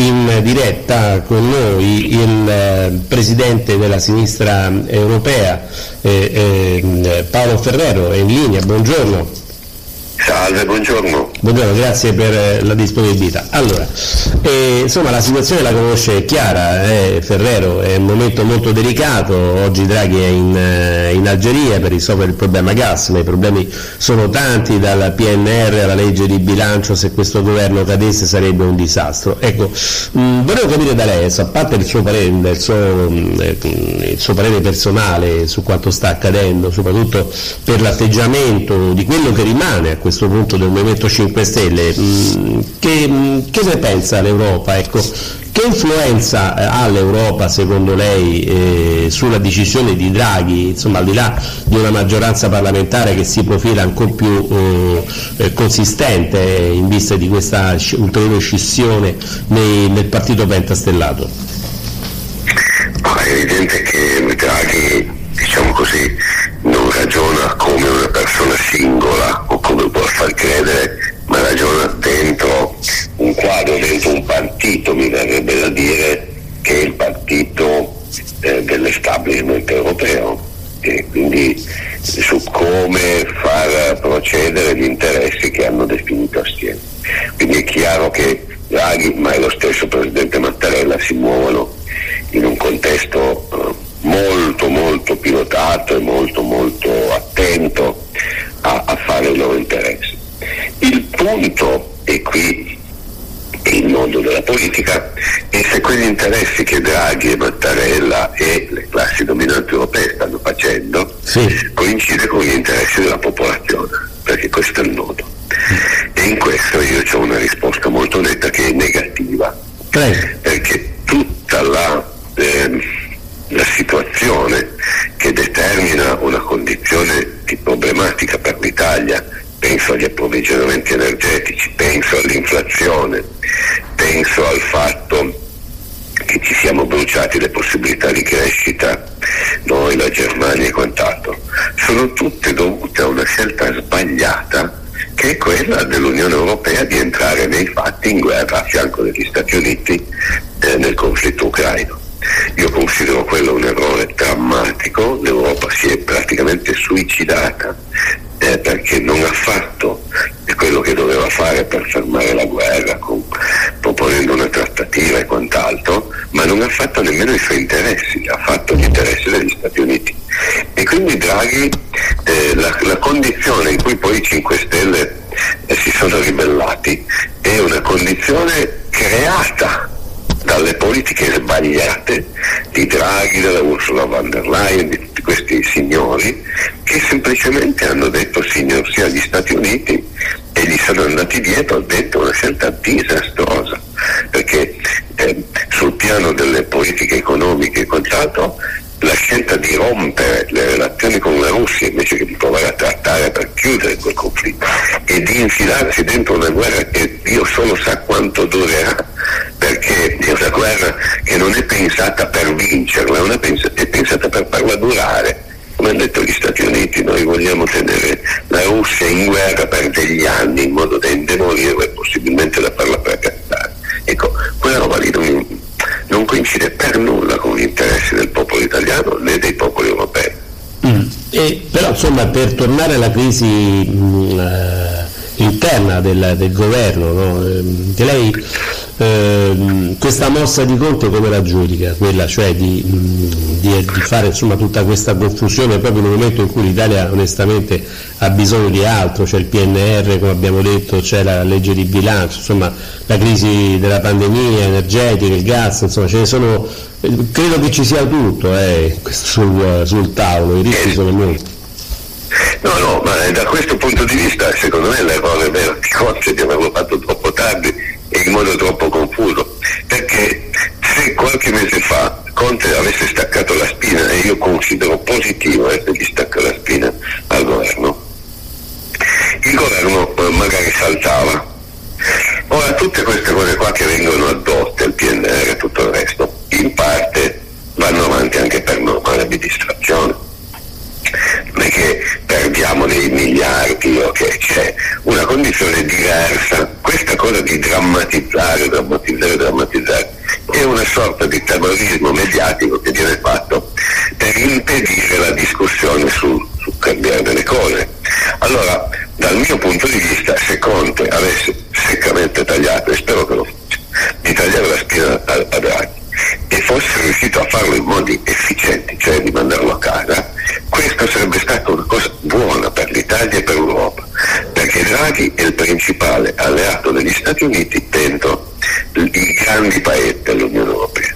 In diretta con noi il eh, presidente della sinistra europea eh, eh, Paolo Ferrero è in linea. Buongiorno. Salve, buongiorno. Buongiorno, grazie per eh, la disponibilità. Allora, eh, insomma la situazione la conosce chiara, eh, Ferrero, è un momento molto delicato, oggi Draghi è in, eh, in, Algeria per risolvere il problema gas, ma i problemi sono tanti, dal PNR alla legge di bilancio, se questo governo cadesse sarebbe un disastro. Ecco, mh, volevo capire da lei, a parte il suo parere, il suo, mh, il suo parere personale su quanto sta accadendo, soprattutto per l'atteggiamento di quello che rimane a questo questo punto del Movimento 5 Stelle, mm, che, mm, che ne pensa l'Europa? Ecco, che influenza eh, ha l'Europa secondo lei eh, sulla decisione di Draghi, insomma al di là di una maggioranza parlamentare che si profila ancora più eh, eh consistente in vista di questa ulteriore scissione nei, nel partito pentastellato? è evidente che Draghi, diciamo così, non ragiona come una persona singola far credere, ma ragiona dentro un quadro, dentro un partito, mi verrebbe da dire, che è il partito eh, dell'establishment europeo e quindi su come far procedere gli interessi che hanno definito assieme. Quindi è chiaro che Draghi, ma è lo stesso Presidente Mattarella, approvvigionamenti energetici, penso all'inflazione, penso al fatto che ci siamo bruciati le possibilità di crescita, noi, la Germania e quant'altro, sono tutte dovute a una scelta sbagliata che è quella dell'Unione Europea di entrare nei fatti in guerra a fianco degli Stati Uniti eh, nel conflitto ucraino. Io considero quello un errore drammatico, l'Europa si è praticamente suicidata eh, perché non ha fatto che doveva fare per fermare la guerra, con, proponendo una trattativa e quant'altro, ma non ha fatto nemmeno i suoi interessi, ha fatto gli interessi degli Stati Uniti. E quindi Draghi, eh, la, la, condizione in cui poi i 5 Stelle eh, si sono ribellati è una condizione creata dalle politiche sbagliate di Draghi, della Ursula von der Leyen, di tutti questi signori che semplicemente hanno detto signor sia agli Stati Uniti gli sono andati dietro, hanno detto una scelta disastrosa perché eh, sul piano delle politiche economiche e quant'altro la scelta di rompere le relazioni con la Russia invece che di provare a trattare per chiudere quel conflitto e di infilarsi dentro una guerra che Dio solo sa quanto durerà perché è una guerra che non è pensata per vincerla, è pensata per farla durare. Come hanno detto gli Stati Uniti, noi vogliamo tenere la Russia in guerra per degli anni in modo da indebolirla e possibilmente da farla fracassare. Ecco, quella roba lì non, non coincide per nulla con gli interessi del popolo italiano né dei popoli europei. Mm. E, però insomma per tornare alla crisi mh, mm, eh, interna del, del governo, no? Che lei Ehm, questa mossa di Conte come la giudica? Quella cioè di, di, di fare insomma, tutta questa confusione proprio in un momento in cui l'Italia onestamente ha bisogno di altro, c'è il PNR come abbiamo detto, c'è la legge di bilancio, insomma la crisi della pandemia energetica, il gas, insomma ce ne sono, credo che ci sia tutto eh, sul, sul tavolo, i rischi sono molti. No, no, ma da questo punto di vista secondo me l'errore vero di Conte di averlo fatto troppo tardi e in modo troppo confuso, perché se qualche mese fa Conte avesse staccato la spina, e io considero positivo essergli stacca la spina al governo, il governo eh, magari saltava. Ora tutte queste cose qua che vengono addotte, il PNR e tutto il resto, in parte vanno avanti anche per normale di distrazione non è che perdiamo dei miliardi o che c'è una condizione diversa. Questa cosa di drammatizzare, drammatizzare, drammatizzare è una sorta di terrorismo mediatico che viene fatto per impedire la discussione sul, sul cambiare delle cose. Allora, dal mio punto di vista, se Conte avesse seccamente tagliato, e spero che lo faccia, di tagliare la spina a, Draghi, e fosse riuscito a farlo in modi efficienti, cioè di mandarlo a casa, questo sarebbe stata una cosa buona per l'Italia e per l'Europa, perché Draghi è il principale alleato degli Stati Uniti dentro i grandi paesi dell'Unione Europea.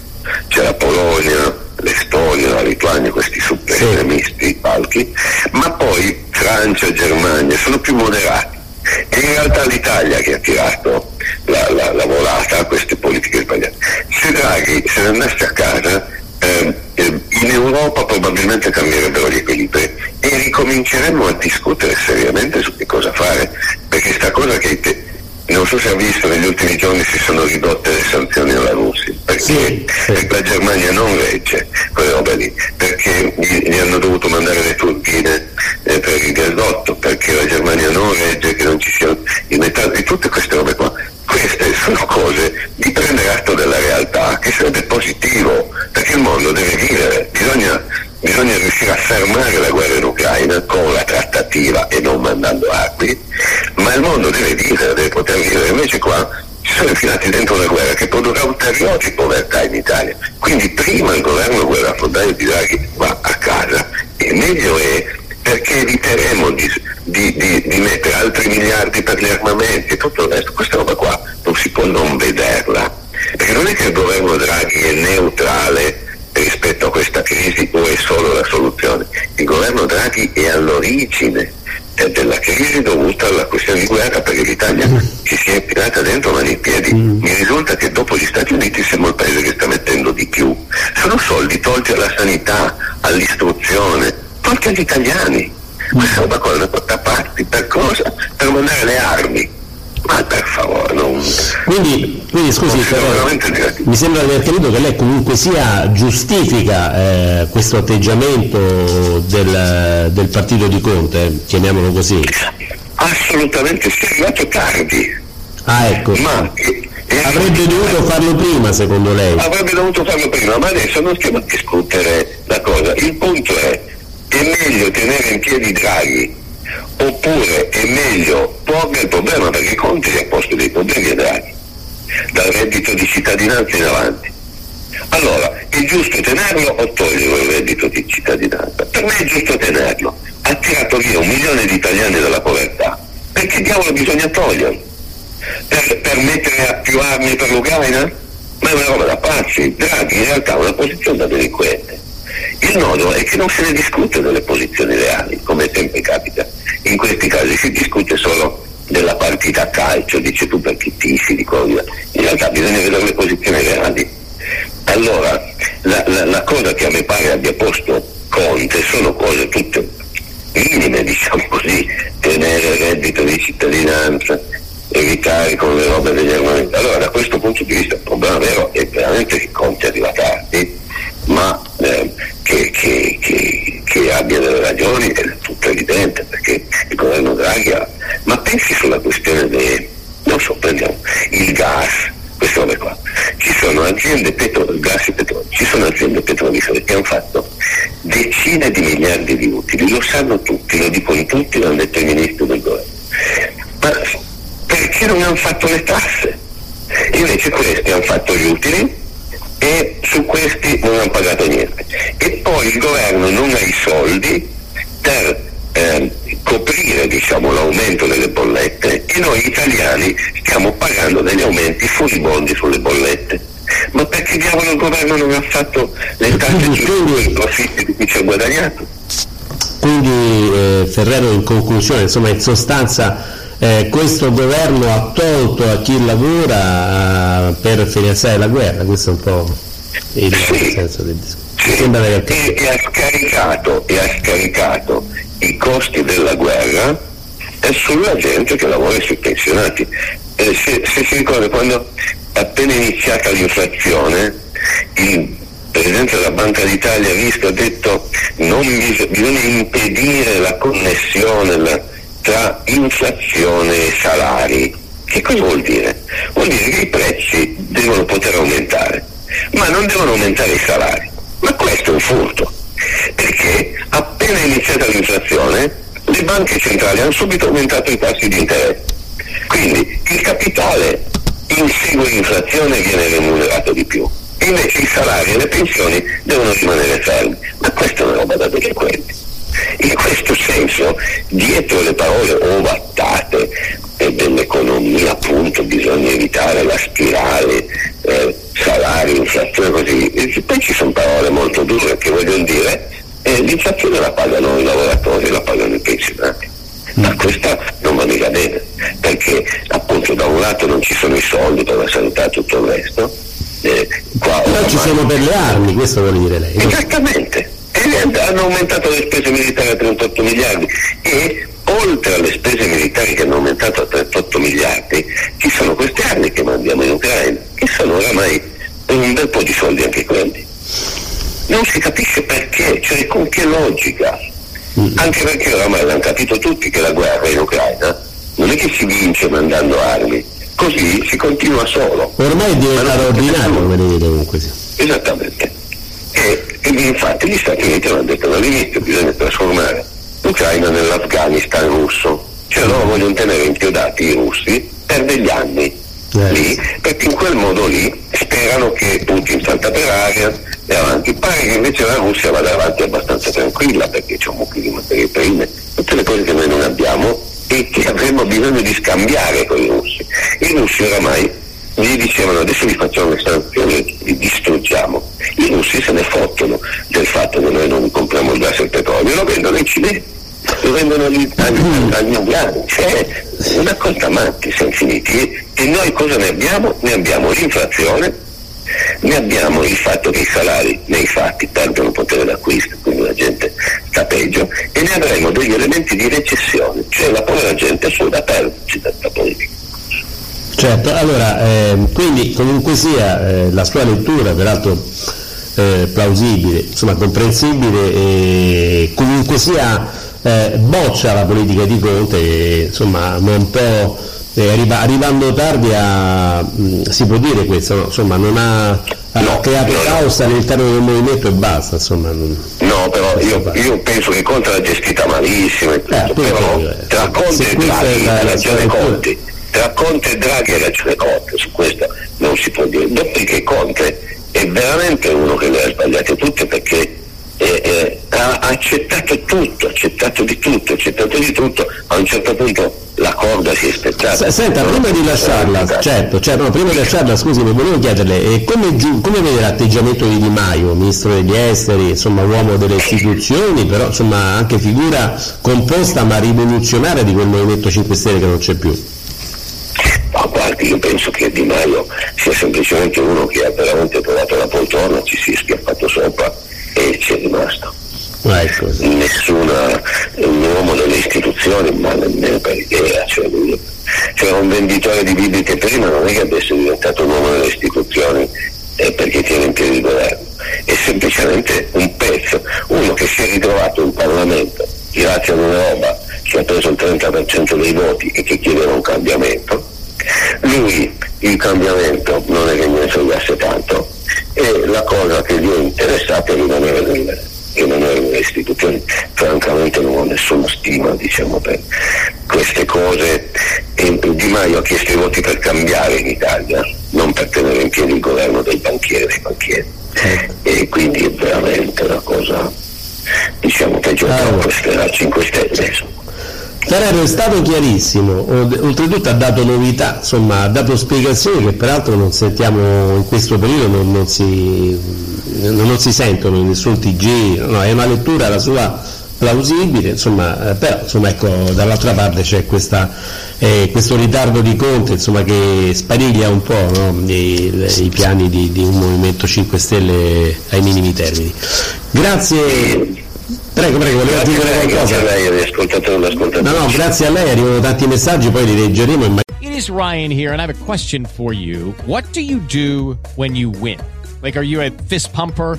C'è la Polonia, l'Estonia, la Lituania, questi super estremisti, i palchi, ma poi Francia e Germania sono più moderati. E in realtà l'Italia che ha tirato la, la, la volata a queste politiche sbagliate. Se Draghi se ne andasse a casa, eh, in Europa probabilmente cambierebbero gli equilibri e ricominceremmo a discutere seriamente su che cosa fare, perché sta cosa che non so se ha visto negli ultimi giorni si sono ridotte le sanzioni alla Russia, perché, sì, sì. la Germania non regge quelle robe lì, perché produrrà ulteriori povertà in Italia. Quindi prima il governo guerrafrondario di Draghi va a casa e meglio è perché eviteremo di, di, di, di, mettere altri miliardi per gli armamenti e tutto il resto. Questa roba qua non si può non vederla, perché non è che il governo Draghi è neutrale rispetto a questa crisi o è solo la soluzione. Il governo Draghi è all'origine della crisi dovuta alla questione di guerra perché l'Italia mm. ci si è infilata dentro mani in piedi. Dopo gli Stati Uniti siamo il paese che sta mettendo di più. Sono soldi tolti alla sanità, all'istruzione, tolti agli italiani. Questa roba qua da porta parti, per cosa? Per mandare le armi. Ma per favore, non... Quindi, quindi scusi, però, mi sembra di aver capito che lei comunque sia giustifica eh, questo atteggiamento del, del, partito di Conte, chiamiamolo così. Assolutamente, si è arrivato tardi. Ah ecco. Ma Avrebbe dovuto farlo prima secondo lei? Avrebbe dovuto farlo prima, ma adesso non stiamo a discutere la cosa. Il punto è è meglio tenere in piedi Draghi oppure è meglio porre il problema perché Conte si è posto dei problemi a Draghi dal reddito di cittadinanza in avanti. Allora è giusto tenerlo o toglierlo il reddito di cittadinanza? Per me è giusto tenerlo. Ha tirato via un milione di italiani dalla povertà. Perché diavolo bisogna toglierlo per, per mettere a più armi per l'Ucraina ma è una roba da pazzi Draghi in realtà ha una posizione da delinquente il nodo è che non se ne discute delle posizioni reali, come sempre capita. In questi casi si discute solo della partita a calcio, dice tu per chi tifi, di cosa. In realtà bisogna vedere le posizioni reali. Allora, la, la, la cosa che a me pare abbia posto Conte sono cose tutte minime, diciamo così, tenere il reddito di cittadinanza, robe degli armamenti. Allora da questo punto di vista il problema vero è veramente che Conte arriva tardi ma eh, che, che, che, che, abbia delle ragioni è tutto evidente perché il governo Draghi ha... Ma pensi sulla questione del, non so, prendiamo il gas, queste robe qua. Ci sono aziende petro, gas e petrolio, ci sono aziende petrolifere che hanno fatto decine di miliardi di utili, lo sanno tutti, lo dicono tutti, l'hanno detto i ministri del governo. Ma perché non hanno fatto le tasse? Invece questi hanno fatto gli utili e su questi non hanno pagato niente. E poi il governo non ha i soldi per eh, coprire diciamo, l'aumento delle bollette e noi italiani stiamo pagando degli aumenti furibondi sulle bollette. Ma perché diavolo il governo non ha fatto le tasse sui profitti di chi ci ha guadagnato? Quindi eh, Ferrero in conclusione, insomma in sostanza eh, questo governo ha tolto a chi lavora uh, per finanziare la guerra, questo è un po' il sì, senso del discorso. Sì, e, e, ha scaricato, e ha scaricato i costi della guerra sulla gente che lavora sui pensionati. Eh, se, se, si ricorda quando appena iniziata l'inflazione il Presidente della Banca d'Italia ha visto ha detto non bis- bisogna impedire la connessione la, tra inflazione e salari. Che cosa vuol dire? Vuol dire che i prezzi devono poter aumentare, ma non devono aumentare i salari. Ma questo è un furto, perché appena iniziata l'inflazione le banche centrali hanno subito aumentato i tassi di interesse. Quindi il capitale insegue l'inflazione e viene remunerato di più. Invece i salari e le pensioni devono rimanere fermi. Ma questa è una roba da delle quelle. In questo senso, dietro le parole ovattate dell'economia, appunto, bisogna evitare la spirale, eh, salari, inflazione, così, e poi ci sono parole molto dure che vogliono dire eh, l'inflazione la pagano i lavoratori, la pagano i pensionati. Ma questa non va mica bene, perché appunto da un lato non ci sono i soldi per la sanità e tutto il resto. Eh, qua Però ci sono per le armi, questo vuol dire lei. Esattamente. Hanno aumentato le spese militari a 38 miliardi e oltre alle spese militari che hanno aumentato a 38 miliardi, ci sono queste armi che mandiamo in Ucraina, che sono oramai un bel po' di soldi anche quelli. Non si capisce perché, cioè con che logica. Mm. Anche perché oramai l'hanno capito tutti che la guerra in Ucraina non è che si vince mandando armi, così si continua solo. Ormai è diventato ordinario, vedete comunque. Esattamente. E, infatti gli Stati Uniti hanno detto dall'inizio bisogna trasformare l'Ucraina nell'Afghanistan russo. Cioè loro vogliono tenere inchiodati i russi per degli anni eh. lì, perché in quel modo lì sperano che Putin salta per aria e avanti. Pare che invece la Russia vada avanti abbastanza tranquilla perché c'è un mucchio di materie prime, tutte le cose che noi non abbiamo e che avremmo bisogno di scambiare con i russi. I russi oramai gli dicevano adesso vi facciamo le sanzioni, distruggiamo. I russi se ne fottono del fatto che noi non compriamo il gas e il petrolio, lo vendono ai cinesi, lo vendono agli, agli, indiani, cioè una cosa matti, siamo finiti. E noi cosa ne abbiamo? Ne abbiamo l'inflazione ne abbiamo il fatto che i salari nei fatti perdono potere d'acquisto, quindi la gente sta peggio, e ne avremo degli elementi di recessione, cioè la povera gente è solo da perderci dalla politica. Certo, allora, eh, quindi comunque sia eh, la sua lettura, peraltro eh, plausibile, insomma comprensibile, e comunque sia eh, boccia la politica di Conte, insomma un po' eh, arriva, arrivando tardi a, mh, mm, si può dire questo, no? insomma non ha, ha creato no, caos all'interno del movimento e basta. Insomma, non, no, però io, io, penso che Conte l'ha gestita malissimo, e tutto, eh, però eh, tra Conte e Draghi ha ragione Conte, tra Conte e Draghi ha ragione Conte, su questo non si può dire. Dopodiché Conte è veramente uno che le ha sbagliate tutte perché eh, eh, ha accettato tutto, accettato di tutto, accettato di tutto, a un certo punto la corda si è spezzata. Senta, prima di lasciarla, certo, certo no, prima di lasciarla, scusi, mi volevo chiederle eh, come, giu- come, vede l'atteggiamento di Di Maio, ministro degli esteri, insomma uomo delle istituzioni, però insomma anche figura composta ma rivoluzionaria di quel Movimento 5 Stelle che non c'è più? Io penso che Di Maio sia semplicemente uno che ha veramente trovato la poltrona, ci si è schiaffato sopra e ci è rimasto ecco. nessuna, un uomo delle istituzioni, ma nemmeno per idea, cioè lui c'era un venditore di bibite prima, non è che adesso è diventato un uomo delle istituzioni eh, perché tiene in piedi il governo, è semplicemente un pezzo, uno che si è ritrovato in Parlamento grazie ad una roba che ha preso il 30% dei voti e che chiedeva un cambiamento. Lui il cambiamento non è che ne fregasse tanto e la cosa che gli è interessata è rimanere nel, che non è le istituzioni, francamente non ho nessuna stima diciamo, per queste cose. Di Maio ha chiesto i voti per cambiare in Italia, non per tenere in piedi il governo dei banchieri dei banchieri. E quindi è veramente una cosa, diciamo, peggio Ah, troppo vabbè. stella 5 Stelle. È stato chiarissimo, oltretutto ha dato novità, insomma ha dato spiegazioni che peraltro non sentiamo in questo periodo, non, non si, non si sentono in nessun TG, no, è una lettura la sua plausibile, insomma, eh, però insomma, ecco, dall'altra parte c'è questa, eh, questo ritardo di Conte insomma, che spariglia un po' no, i, i piani di, di un Movimento 5 Stelle ai minimi termini. Grazie, prego, prego, voleva Grazie aggiungere lei, grazie a qualcosa? lei, ascoltatore No, no, grazie a lei, arrivano tanti messaggi, poi li leggeremo. in It is Ryan here, and I have a question for you. What do you do when you win? Like, are you a fist pumper?